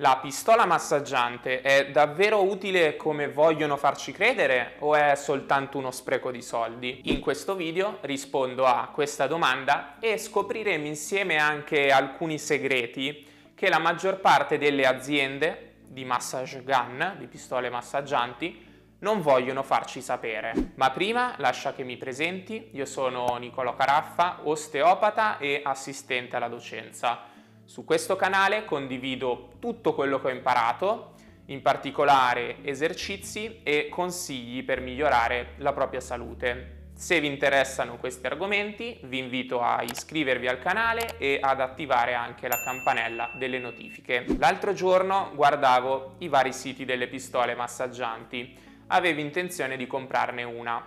La pistola massaggiante è davvero utile come vogliono farci credere o è soltanto uno spreco di soldi? In questo video rispondo a questa domanda e scopriremo insieme anche alcuni segreti che la maggior parte delle aziende di massage gun, di pistole massaggianti, non vogliono farci sapere. Ma prima lascia che mi presenti, io sono Nicolò Caraffa, osteopata e assistente alla docenza. Su questo canale condivido tutto quello che ho imparato, in particolare esercizi e consigli per migliorare la propria salute. Se vi interessano questi argomenti vi invito a iscrivervi al canale e ad attivare anche la campanella delle notifiche. L'altro giorno guardavo i vari siti delle pistole massaggianti, avevo intenzione di comprarne una.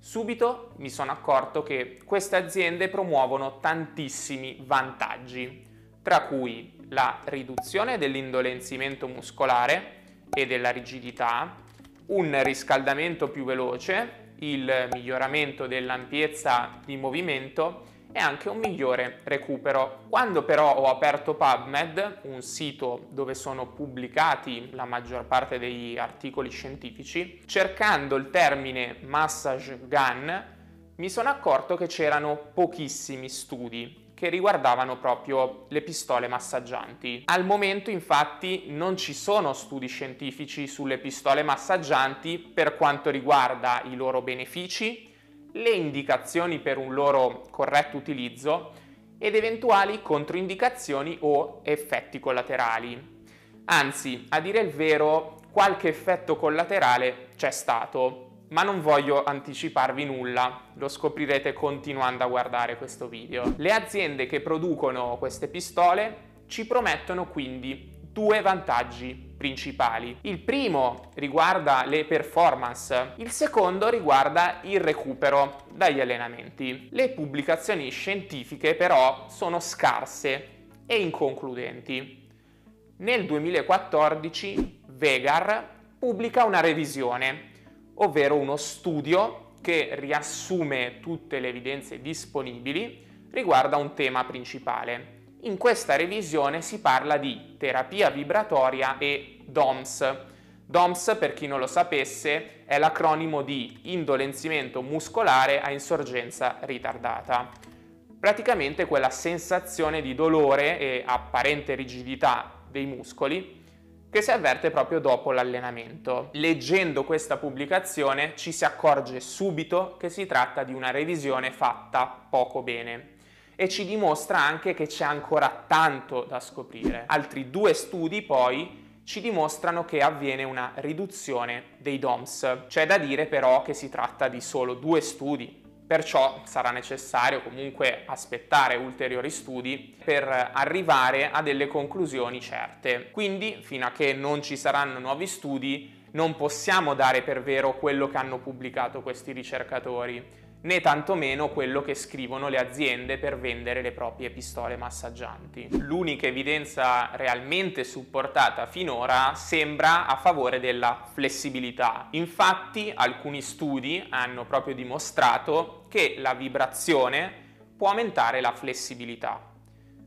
Subito mi sono accorto che queste aziende promuovono tantissimi vantaggi tra cui la riduzione dell'indolenzimento muscolare e della rigidità, un riscaldamento più veloce, il miglioramento dell'ampiezza di movimento e anche un migliore recupero. Quando però ho aperto PubMed, un sito dove sono pubblicati la maggior parte degli articoli scientifici, cercando il termine massage gun, mi sono accorto che c'erano pochissimi studi che riguardavano proprio le pistole massaggianti. Al momento infatti non ci sono studi scientifici sulle pistole massaggianti per quanto riguarda i loro benefici, le indicazioni per un loro corretto utilizzo ed eventuali controindicazioni o effetti collaterali. Anzi, a dire il vero, qualche effetto collaterale c'è stato, ma non voglio anticiparvi nulla, lo scoprirete continuando a guardare questo video. Le aziende che producono queste pistole ci promettono quindi due vantaggi principali. Il primo riguarda le performance, il secondo riguarda il recupero dagli allenamenti. Le pubblicazioni scientifiche però sono scarse e inconcludenti. Nel 2014 Vegar pubblica una revisione ovvero uno studio che riassume tutte le evidenze disponibili riguardo a un tema principale. In questa revisione si parla di terapia vibratoria e DOMS. DOMS, per chi non lo sapesse, è l'acronimo di indolenzimento muscolare a insorgenza ritardata. Praticamente quella sensazione di dolore e apparente rigidità dei muscoli che si avverte proprio dopo l'allenamento. Leggendo questa pubblicazione ci si accorge subito che si tratta di una revisione fatta poco bene e ci dimostra anche che c'è ancora tanto da scoprire. Altri due studi poi ci dimostrano che avviene una riduzione dei DOMS. C'è da dire però che si tratta di solo due studi, Perciò sarà necessario comunque aspettare ulteriori studi per arrivare a delle conclusioni certe. Quindi, fino a che non ci saranno nuovi studi, non possiamo dare per vero quello che hanno pubblicato questi ricercatori né tantomeno quello che scrivono le aziende per vendere le proprie pistole massaggianti. L'unica evidenza realmente supportata finora sembra a favore della flessibilità. Infatti alcuni studi hanno proprio dimostrato che la vibrazione può aumentare la flessibilità.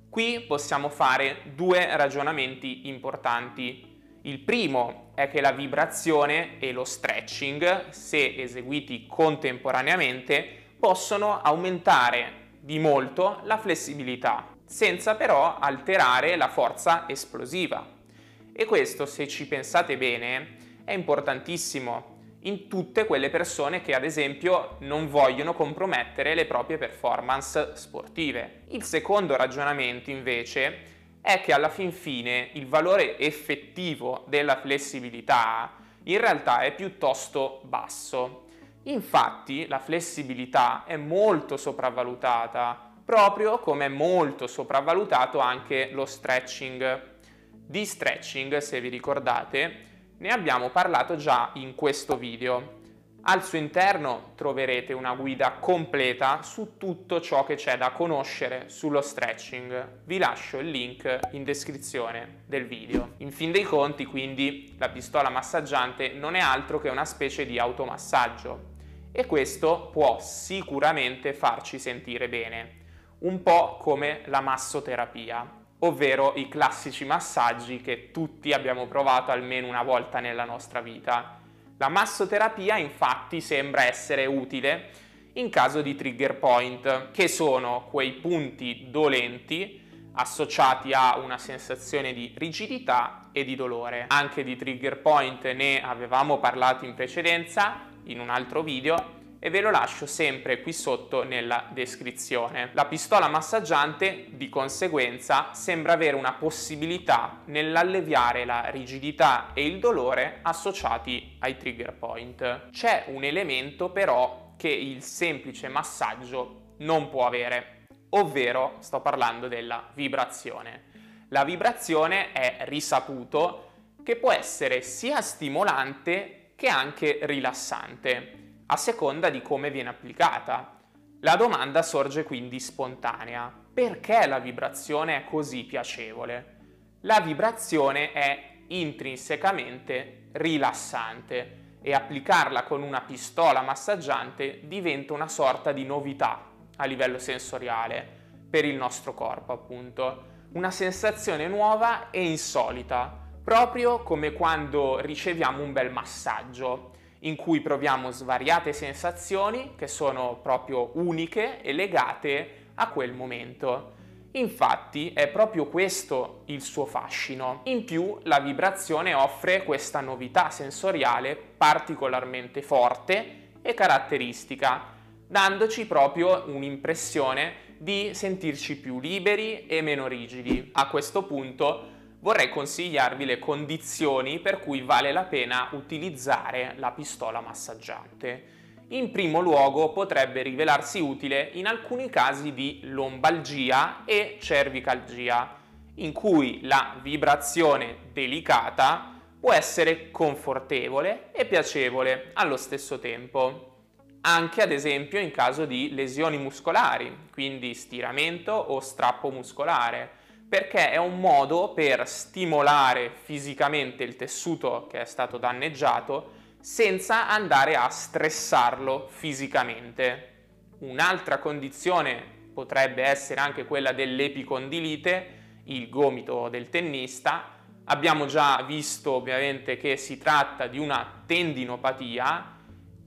Qui possiamo fare due ragionamenti importanti il primo è che la vibrazione e lo stretching, se eseguiti contemporaneamente, possono aumentare di molto la flessibilità, senza però alterare la forza esplosiva. E questo, se ci pensate bene, è importantissimo in tutte quelle persone che ad esempio non vogliono compromettere le proprie performance sportive. Il secondo ragionamento invece è che alla fin fine il valore effettivo della flessibilità in realtà è piuttosto basso. Infatti la flessibilità è molto sopravvalutata, proprio come è molto sopravvalutato anche lo stretching. Di stretching, se vi ricordate, ne abbiamo parlato già in questo video. Al suo interno troverete una guida completa su tutto ciò che c'è da conoscere sullo stretching. Vi lascio il link in descrizione del video. In fin dei conti, quindi, la pistola massaggiante non è altro che una specie di automassaggio e questo può sicuramente farci sentire bene, un po' come la massoterapia. ovvero i classici massaggi che tutti abbiamo provato almeno una volta nella nostra vita. La massoterapia infatti sembra essere utile in caso di trigger point, che sono quei punti dolenti associati a una sensazione di rigidità e di dolore. Anche di trigger point ne avevamo parlato in precedenza in un altro video e ve lo lascio sempre qui sotto nella descrizione. La pistola massaggiante di conseguenza sembra avere una possibilità nell'alleviare la rigidità e il dolore associati ai trigger point. C'è un elemento però che il semplice massaggio non può avere, ovvero sto parlando della vibrazione. La vibrazione è risaputo che può essere sia stimolante che anche rilassante a seconda di come viene applicata. La domanda sorge quindi spontanea. Perché la vibrazione è così piacevole? La vibrazione è intrinsecamente rilassante e applicarla con una pistola massaggiante diventa una sorta di novità a livello sensoriale per il nostro corpo, appunto. Una sensazione nuova e insolita, proprio come quando riceviamo un bel massaggio in cui proviamo svariate sensazioni che sono proprio uniche e legate a quel momento. Infatti è proprio questo il suo fascino. In più la vibrazione offre questa novità sensoriale particolarmente forte e caratteristica, dandoci proprio un'impressione di sentirci più liberi e meno rigidi. A questo punto vorrei consigliarvi le condizioni per cui vale la pena utilizzare la pistola massaggiante. In primo luogo potrebbe rivelarsi utile in alcuni casi di lombalgia e cervicalgia, in cui la vibrazione delicata può essere confortevole e piacevole allo stesso tempo. Anche ad esempio in caso di lesioni muscolari, quindi stiramento o strappo muscolare, perché è un modo per stimolare fisicamente il tessuto che è stato danneggiato senza andare a stressarlo fisicamente. Un'altra condizione potrebbe essere anche quella dell'epicondilite, il gomito del tennista. Abbiamo già visto ovviamente che si tratta di una tendinopatia,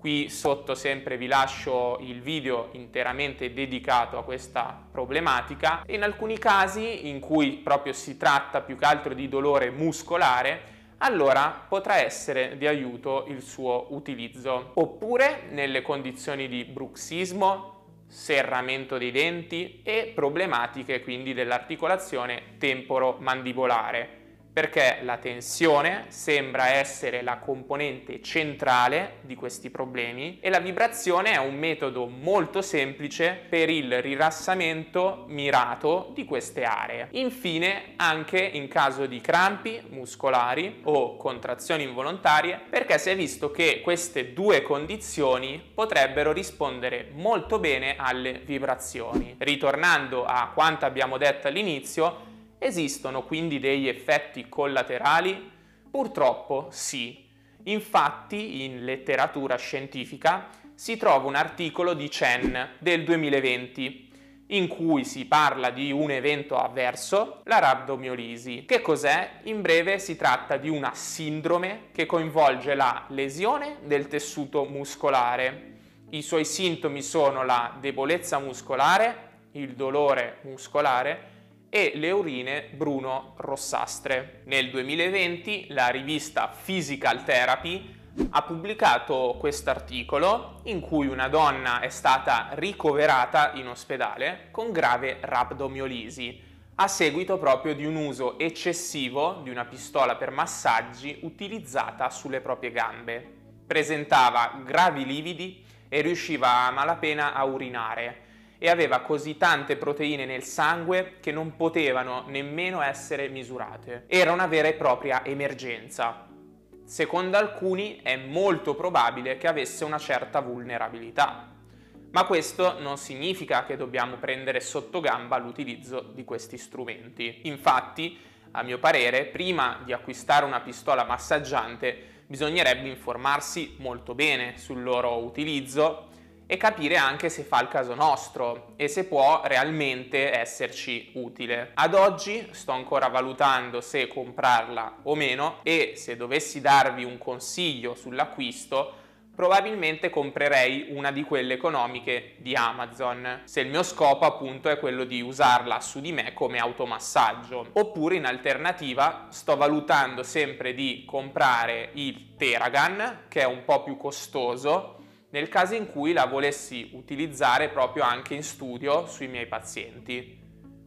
Qui sotto sempre vi lascio il video interamente dedicato a questa problematica. In alcuni casi in cui proprio si tratta più che altro di dolore muscolare, allora potrà essere di aiuto il suo utilizzo. Oppure nelle condizioni di bruxismo, serramento dei denti e problematiche quindi dell'articolazione temporo-mandibolare perché la tensione sembra essere la componente centrale di questi problemi e la vibrazione è un metodo molto semplice per il rilassamento mirato di queste aree. Infine, anche in caso di crampi muscolari o contrazioni involontarie, perché si è visto che queste due condizioni potrebbero rispondere molto bene alle vibrazioni. Ritornando a quanto abbiamo detto all'inizio, Esistono quindi degli effetti collaterali? Purtroppo sì. Infatti in letteratura scientifica si trova un articolo di Chen del 2020 in cui si parla di un evento avverso, la rabdomiolisi. Che cos'è? In breve si tratta di una sindrome che coinvolge la lesione del tessuto muscolare. I suoi sintomi sono la debolezza muscolare, il dolore muscolare e le urine bruno-rossastre. Nel 2020 la rivista Physical Therapy ha pubblicato questo articolo in cui una donna è stata ricoverata in ospedale con grave rabdomiolisi a seguito proprio di un uso eccessivo di una pistola per massaggi utilizzata sulle proprie gambe. Presentava gravi lividi e riusciva a malapena a urinare e aveva così tante proteine nel sangue che non potevano nemmeno essere misurate. Era una vera e propria emergenza. Secondo alcuni è molto probabile che avesse una certa vulnerabilità. Ma questo non significa che dobbiamo prendere sotto gamba l'utilizzo di questi strumenti. Infatti, a mio parere, prima di acquistare una pistola massaggiante bisognerebbe informarsi molto bene sul loro utilizzo e capire anche se fa il caso nostro e se può realmente esserci utile. Ad oggi sto ancora valutando se comprarla o meno e se dovessi darvi un consiglio sull'acquisto probabilmente comprerei una di quelle economiche di Amazon, se il mio scopo appunto è quello di usarla su di me come automassaggio. Oppure in alternativa sto valutando sempre di comprare il Teragan, che è un po' più costoso, nel caso in cui la volessi utilizzare proprio anche in studio sui miei pazienti,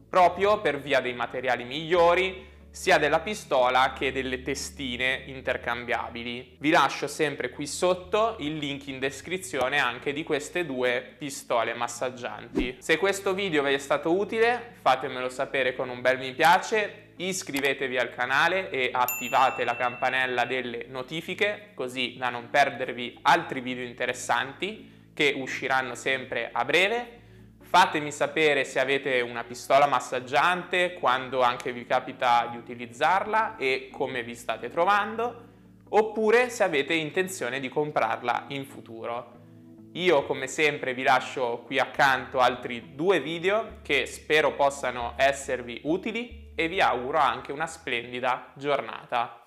proprio per via dei materiali migliori, sia della pistola che delle testine intercambiabili. Vi lascio sempre qui sotto il link in descrizione anche di queste due pistole massaggianti. Se questo video vi è stato utile fatemelo sapere con un bel mi piace, iscrivetevi al canale e attivate la campanella delle notifiche così da non perdervi altri video interessanti che usciranno sempre a breve Fatemi sapere se avete una pistola massaggiante, quando anche vi capita di utilizzarla e come vi state trovando, oppure se avete intenzione di comprarla in futuro. Io come sempre vi lascio qui accanto altri due video che spero possano esservi utili e vi auguro anche una splendida giornata.